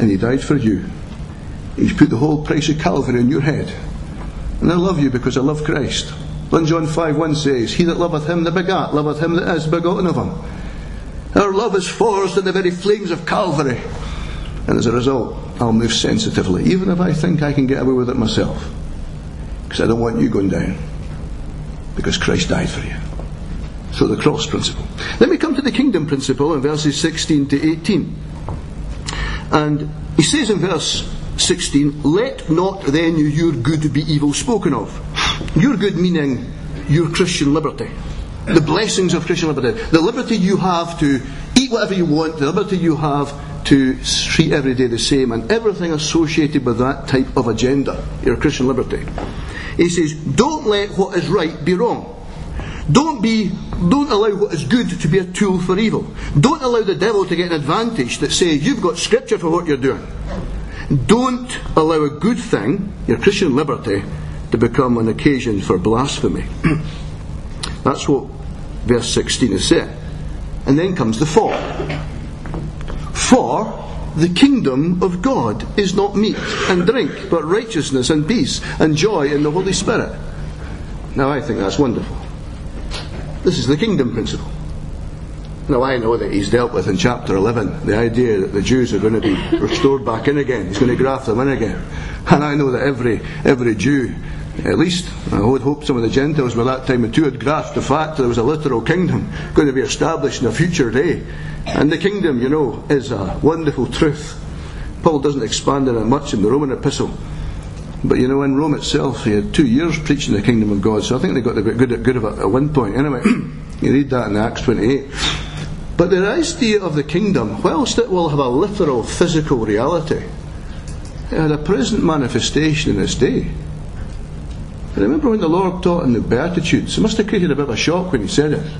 and He died for you. He's put the whole price of Calvary on your head. And I love you because I love Christ. 1 John 5 1 says, He that loveth him that begat, loveth him that is begotten of him. Our love is forced in the very flames of Calvary. And as a result, I'll move sensitively, even if I think I can get away with it myself. Because I don't want you going down. Because Christ died for you. So the cross principle. Let me come to the kingdom principle in verses 16 to 18. And he says in verse 16, Let not then your good be evil spoken of. Your good meaning your Christian liberty the blessings of Christian liberty, the liberty you have to eat whatever you want, the liberty you have to treat every day the same, and everything associated with that type of agenda, your Christian liberty. He says, don't let what is right be wrong. Don't be, don't allow what is good to be a tool for evil. Don't allow the devil to get an advantage that says you've got scripture for what you're doing. Don't allow a good thing, your Christian liberty, to become an occasion for blasphemy. That's what verse 16 is saying. And then comes the for. For the kingdom of God is not meat and drink, but righteousness and peace and joy in the Holy Spirit. Now I think that's wonderful. This is the kingdom principle. Now I know that he's dealt with in chapter 11 the idea that the Jews are going to be restored back in again. He's going to graft them in again. And I know that every, every Jew at least, I would hope some of the Gentiles by that time too had grasped the fact that there was a literal kingdom going to be established in a future day. And the kingdom, you know, is a wonderful truth. Paul doesn't expand on it much in the Roman epistle. But you know, in Rome itself, he had two years preaching the kingdom of God, so I think they got a bit good, good of it at one point. Anyway, you read that in Acts 28. But the idea of the kingdom, whilst it will have a literal physical reality, it had a present manifestation in its day. I remember when the Lord taught in the Beatitudes, it must have created a bit of a shock when he said it.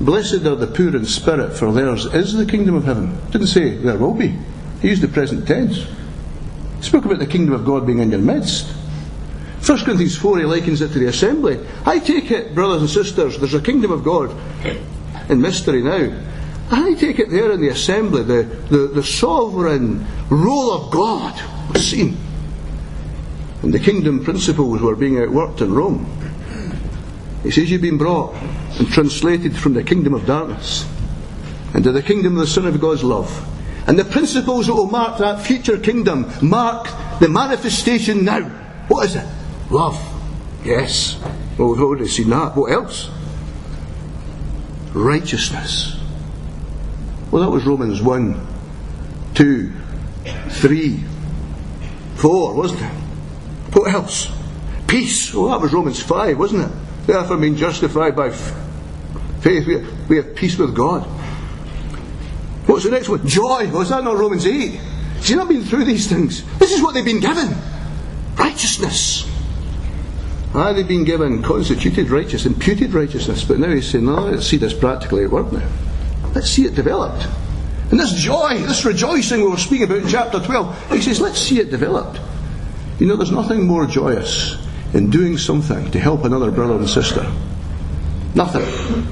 Blessed are the poor in spirit, for theirs is the kingdom of heaven. Didn't say there will be. He used the present tense. He spoke about the kingdom of God being in your midst. 1 Corinthians 4, he likens it to the assembly. I take it, brothers and sisters, there's a kingdom of God in mystery now. I take it there in the assembly, the, the, the sovereign role of God was seen. And the kingdom principles were being outworked in Rome. He says, You've been brought and translated from the kingdom of darkness into the kingdom of the Son of God's love. And the principles that will mark that future kingdom mark the manifestation now. What is it? Love. Yes. Well, we've already seen that. What else? Righteousness. Well, that was Romans 1, 2, 3, 4, wasn't it? What else? Peace. Well, that was Romans 5, wasn't it? Therefore, being justified by faith, we have, have peace with God. What's the next one? Joy. Was that not Romans 8? Has he not been through these things? This is what they've been given. Righteousness. Ah, they've been given constituted righteousness, imputed righteousness, but now he's saying, no, let's see this practically at work now. Let's see it developed. And this joy, this rejoicing we were speaking about in chapter 12, he says, let's see it developed. You know, there's nothing more joyous in doing something to help another brother and sister. Nothing.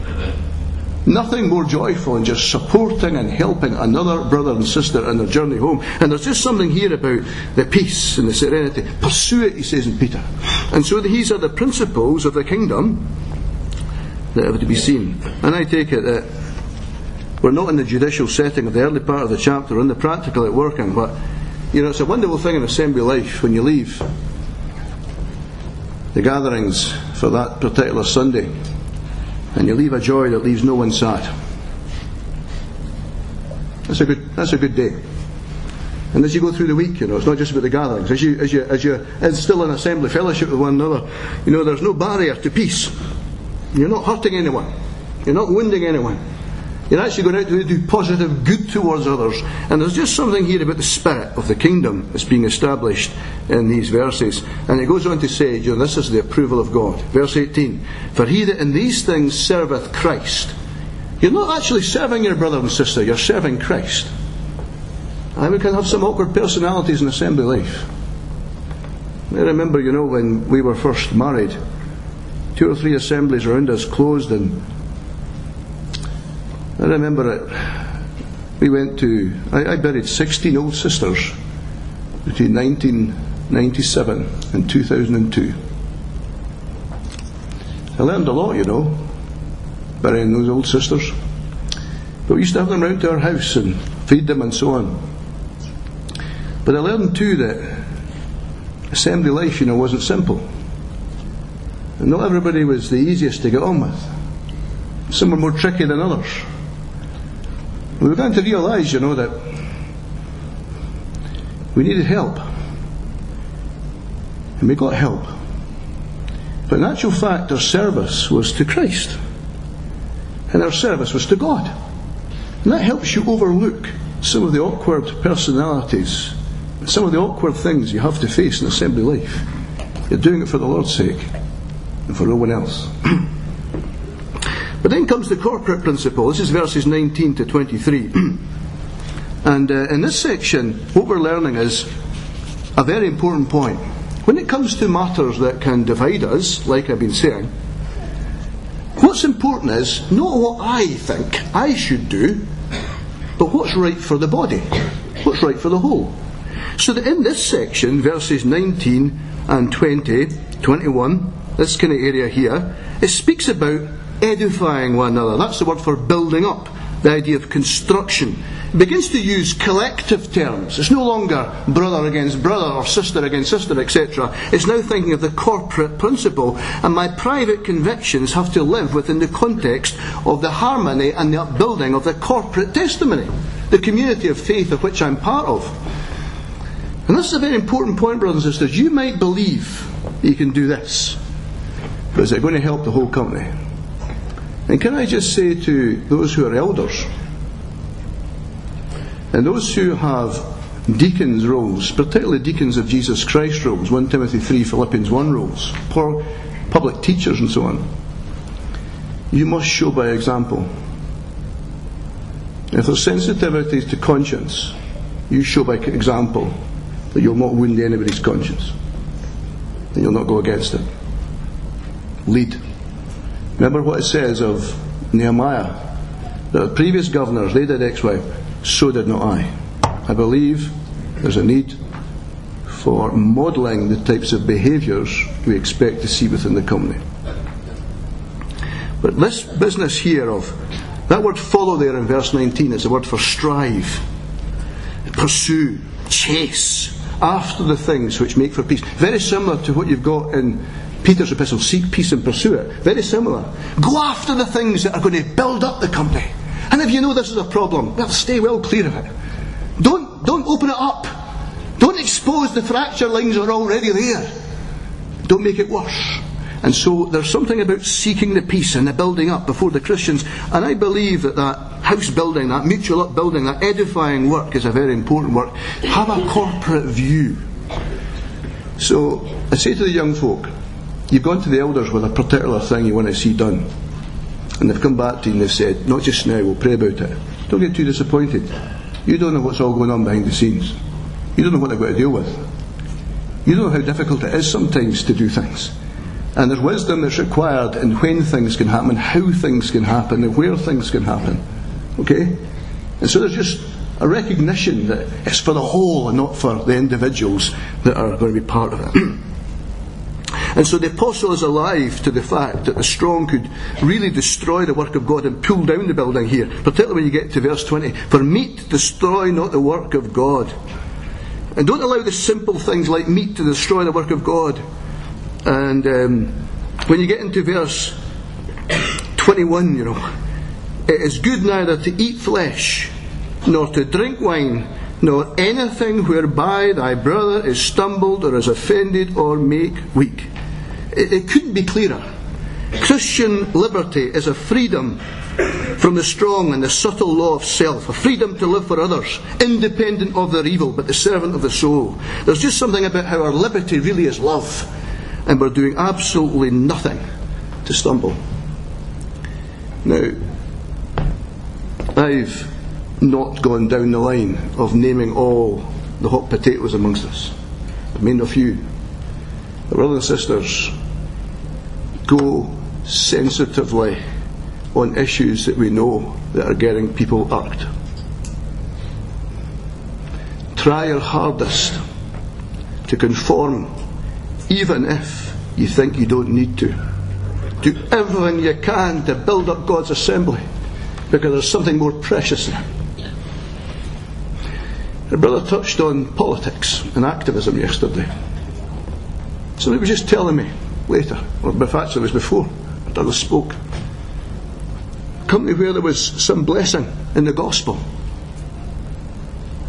Nothing more joyful than just supporting and helping another brother and sister in their journey home. And there's just something here about the peace and the serenity. Pursue it, he says in Peter. And so these are the principles of the kingdom that have to be seen. And I take it that we're not in the judicial setting of the early part of the chapter, we're in the practical at working, but you know, it's a wonderful thing in assembly life when you leave the gatherings for that particular Sunday and you leave a joy that leaves no one sad. That's a good, that's a good day. And as you go through the week, you know, it's not just about the gatherings. As you, as you, as you instill an assembly fellowship with one another, you know, there's no barrier to peace. You're not hurting anyone. You're not wounding anyone. You're actually going out to do positive good towards others. And there's just something here about the spirit of the kingdom that's being established in these verses. And it goes on to say, you know, this is the approval of God. Verse 18 For he that in these things serveth Christ. You're not actually serving your brother and sister, you're serving Christ. And we can have some awkward personalities in assembly life. I remember, you know, when we were first married, two or three assemblies around us closed and I remember it. We went to, I, I buried 16 old sisters between 1997 and 2002. I learned a lot, you know, burying those old sisters. But we used to have them round to our house and feed them and so on. But I learned too that assembly life, you know, wasn't simple. And not everybody was the easiest to get on with. Some were more tricky than others. We began to realise, you know, that we needed help. And we got help. But in actual fact, our service was to Christ. And our service was to God. And that helps you overlook some of the awkward personalities, some of the awkward things you have to face in assembly life. You're doing it for the Lord's sake and for no one else. But then comes the corporate principle. This is verses 19 to 23. and uh, in this section, what we're learning is a very important point. When it comes to matters that can divide us, like I've been saying, what's important is not what I think I should do, but what's right for the body, what's right for the whole. So that in this section, verses 19 and 20, 21, this kind of area here, it speaks about edifying one another. That's the word for building up, the idea of construction. It begins to use collective terms. It's no longer brother against brother or sister against sister, etc. It's now thinking of the corporate principle, and my private convictions have to live within the context of the harmony and the upbuilding of the corporate testimony, the community of faith of which I'm part of. And this is a very important point, brothers and sisters. You might believe you can do this, but is it going to help the whole company? And can I just say to those who are elders and those who have deacons' roles, particularly deacons of Jesus Christ roles, 1 Timothy 3, Philippians 1 roles, poor public teachers and so on, you must show by example. If there's sensitivities to conscience, you show by example that you'll not wound anybody's conscience. and you'll not go against it. Lead. Remember what it says of Nehemiah the previous governors, they did X, Y, so did not I. I believe there's a need for modelling the types of behaviours we expect to see within the company. But this business here of that word follow there in verse 19 is the word for strive, pursue, chase after the things which make for peace. Very similar to what you've got in Peter's epistle seek peace and pursue it. Very similar. Go after the things that are going to build up the company. And if you know this is a problem, well, stay well clear of it. Don't, don't open it up. Don't expose the fracture lines that are already there. Don't make it worse. And so there's something about seeking the peace and the building up before the Christians. And I believe that that house building, that mutual upbuilding, that edifying work is a very important work. Have a corporate view. So I say to the young folk, you've gone to the elders with a particular thing you want to see done. And they've come back to you and they've said, not just now, we'll pray about it. Don't get too disappointed. You don't know what's all going on behind the scenes. You don't know what they've got to deal with. You don't know how difficult it is sometimes to do things. And there's wisdom that's required in when things can happen, how things can happen, and where things can happen. Okay? And so there's just a recognition that it's for the whole and not for the individuals that are going to be part of it. and so the apostle is alive to the fact that the strong could really destroy the work of God and pull down the building here, particularly when you get to verse 20. For meat destroy not the work of God. And don't allow the simple things like meat to destroy the work of God. And um, when you get into verse 21, you know, it is good neither to eat flesh, nor to drink wine, nor anything whereby thy brother is stumbled or is offended or make weak. It, it couldn't be clearer. Christian liberty is a freedom from the strong and the subtle law of self, a freedom to live for others, independent of their evil, but the servant of the soul. There's just something about how our liberty really is love and we're doing absolutely nothing to stumble. Now, I've not gone down the line of naming all the hot potatoes amongst us. I mean a few. But brothers and sisters, go sensitively on issues that we know that are getting people irked. Try your hardest to conform even if you think you don't need to. Do everything you can to build up God's assembly because there's something more precious there. The brother touched on politics and activism yesterday. Somebody was just telling me later, or in fact it was before Douglas spoke. Company where there was some blessing in the gospel.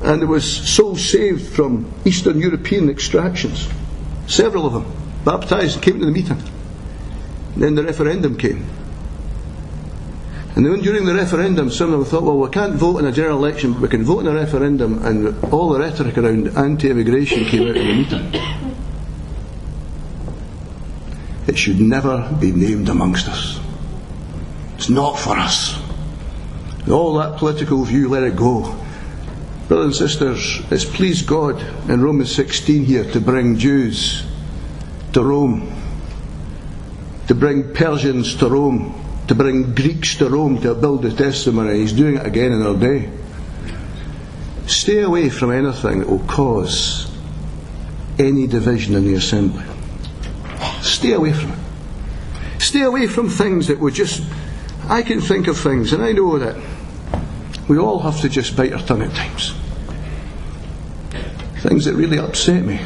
And there was souls saved from Eastern European extractions Several of them baptised and came to the meeting. And then the referendum came. And then during the referendum, some of them thought, well, we can't vote in a general election, but we can vote in a referendum, and all the rhetoric around anti immigration came out of the meeting. It should never be named amongst us. It's not for us. all that political view, let it go. Brothers and sisters, it's pleased God in Romans 16 here to bring Jews to Rome, to bring Persians to Rome, to bring Greeks to Rome to build the testimony. He's doing it again in our day. Stay away from anything that will cause any division in the assembly. Stay away from it. Stay away from things that would just. I can think of things, and I know that we all have to just bite our tongue at times. Things that really upset me.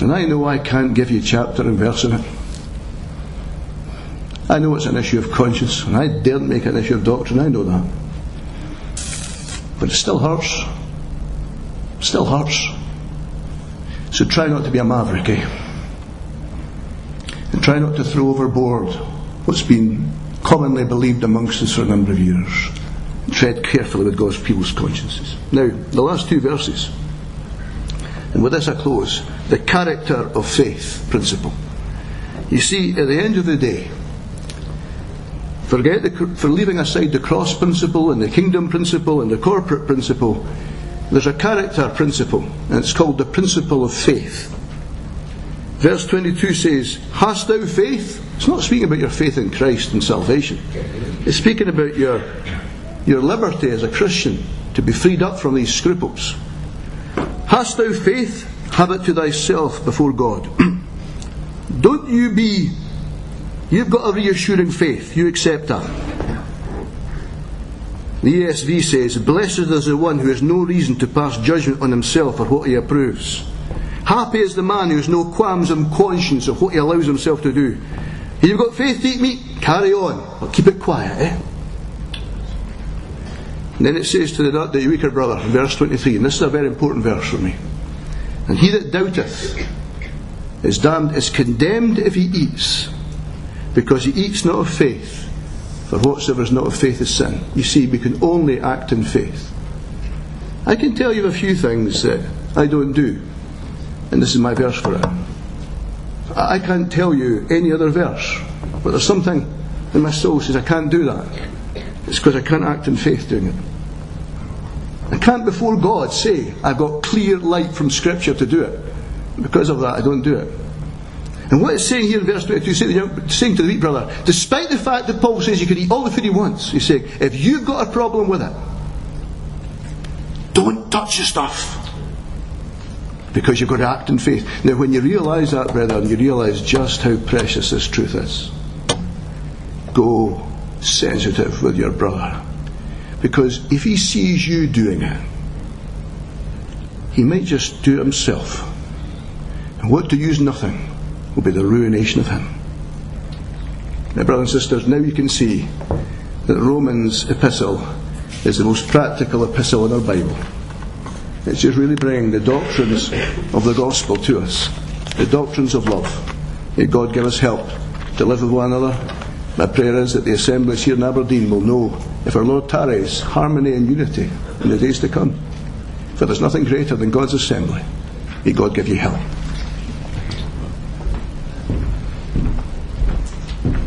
And I know I can't give you chapter and verse in it. I know it's an issue of conscience, and I daren't make it an issue of doctrine, I know that. But it still hurts. It still hurts. So try not to be a maverick, eh? And try not to throw overboard what's been commonly believed amongst us for a number of years tread carefully with God's people's consciences. Now, the last two verses, and with this I close the character of faith principle. You see, at the end of the day, forget the, for leaving aside the cross principle and the kingdom principle and the corporate principle, there's a character principle, and it's called the principle of faith. Verse 22 says, Hast thou faith? It's not speaking about your faith in Christ and salvation. It's speaking about your, your liberty as a Christian to be freed up from these scruples. Hast thou faith? Have it to thyself before God. Don't you be, you've got a reassuring faith. You accept that. The ESV says, Blessed is the one who has no reason to pass judgment on himself or what he approves. Happy is the man who has no qualms in conscience of what he allows himself to do. You've got faith to eat meat? Carry on. But keep it quiet, eh? And then it says to the, the weaker brother, verse 23, and this is a very important verse for me. And he that doubteth is damned, is condemned if he eats, because he eats not of faith. For whatsoever is not of faith is sin. You see, we can only act in faith. I can tell you a few things that I don't do, and this is my verse for it. I can't tell you any other verse, but there's something in my soul says I can't do that. It's because I can't act in faith doing it. I can't before God say I've got clear light from Scripture to do it. Because of that, I don't do it. And what it's saying here in verse 22, saying to the weak brother, despite the fact that Paul says you can eat all the food he wants, he's saying, if you've got a problem with it, don't touch the stuff. Because you've got to act in faith. Now, when you realise that, brethren, you realise just how precious this truth is. Go sensitive with your brother. Because if he sees you doing it, he might just do it himself. And what to use nothing will be the ruination of him. Now, brothers and sisters, now you can see that Romans' epistle is the most practical epistle in our Bible. It's just really bringing the doctrines of the gospel to us, the doctrines of love. May God give us help to live with one another. My prayer is that the assemblies here in Aberdeen will know, if our Lord tarries, harmony and unity in the days to come. For there's nothing greater than God's assembly. May God give you help.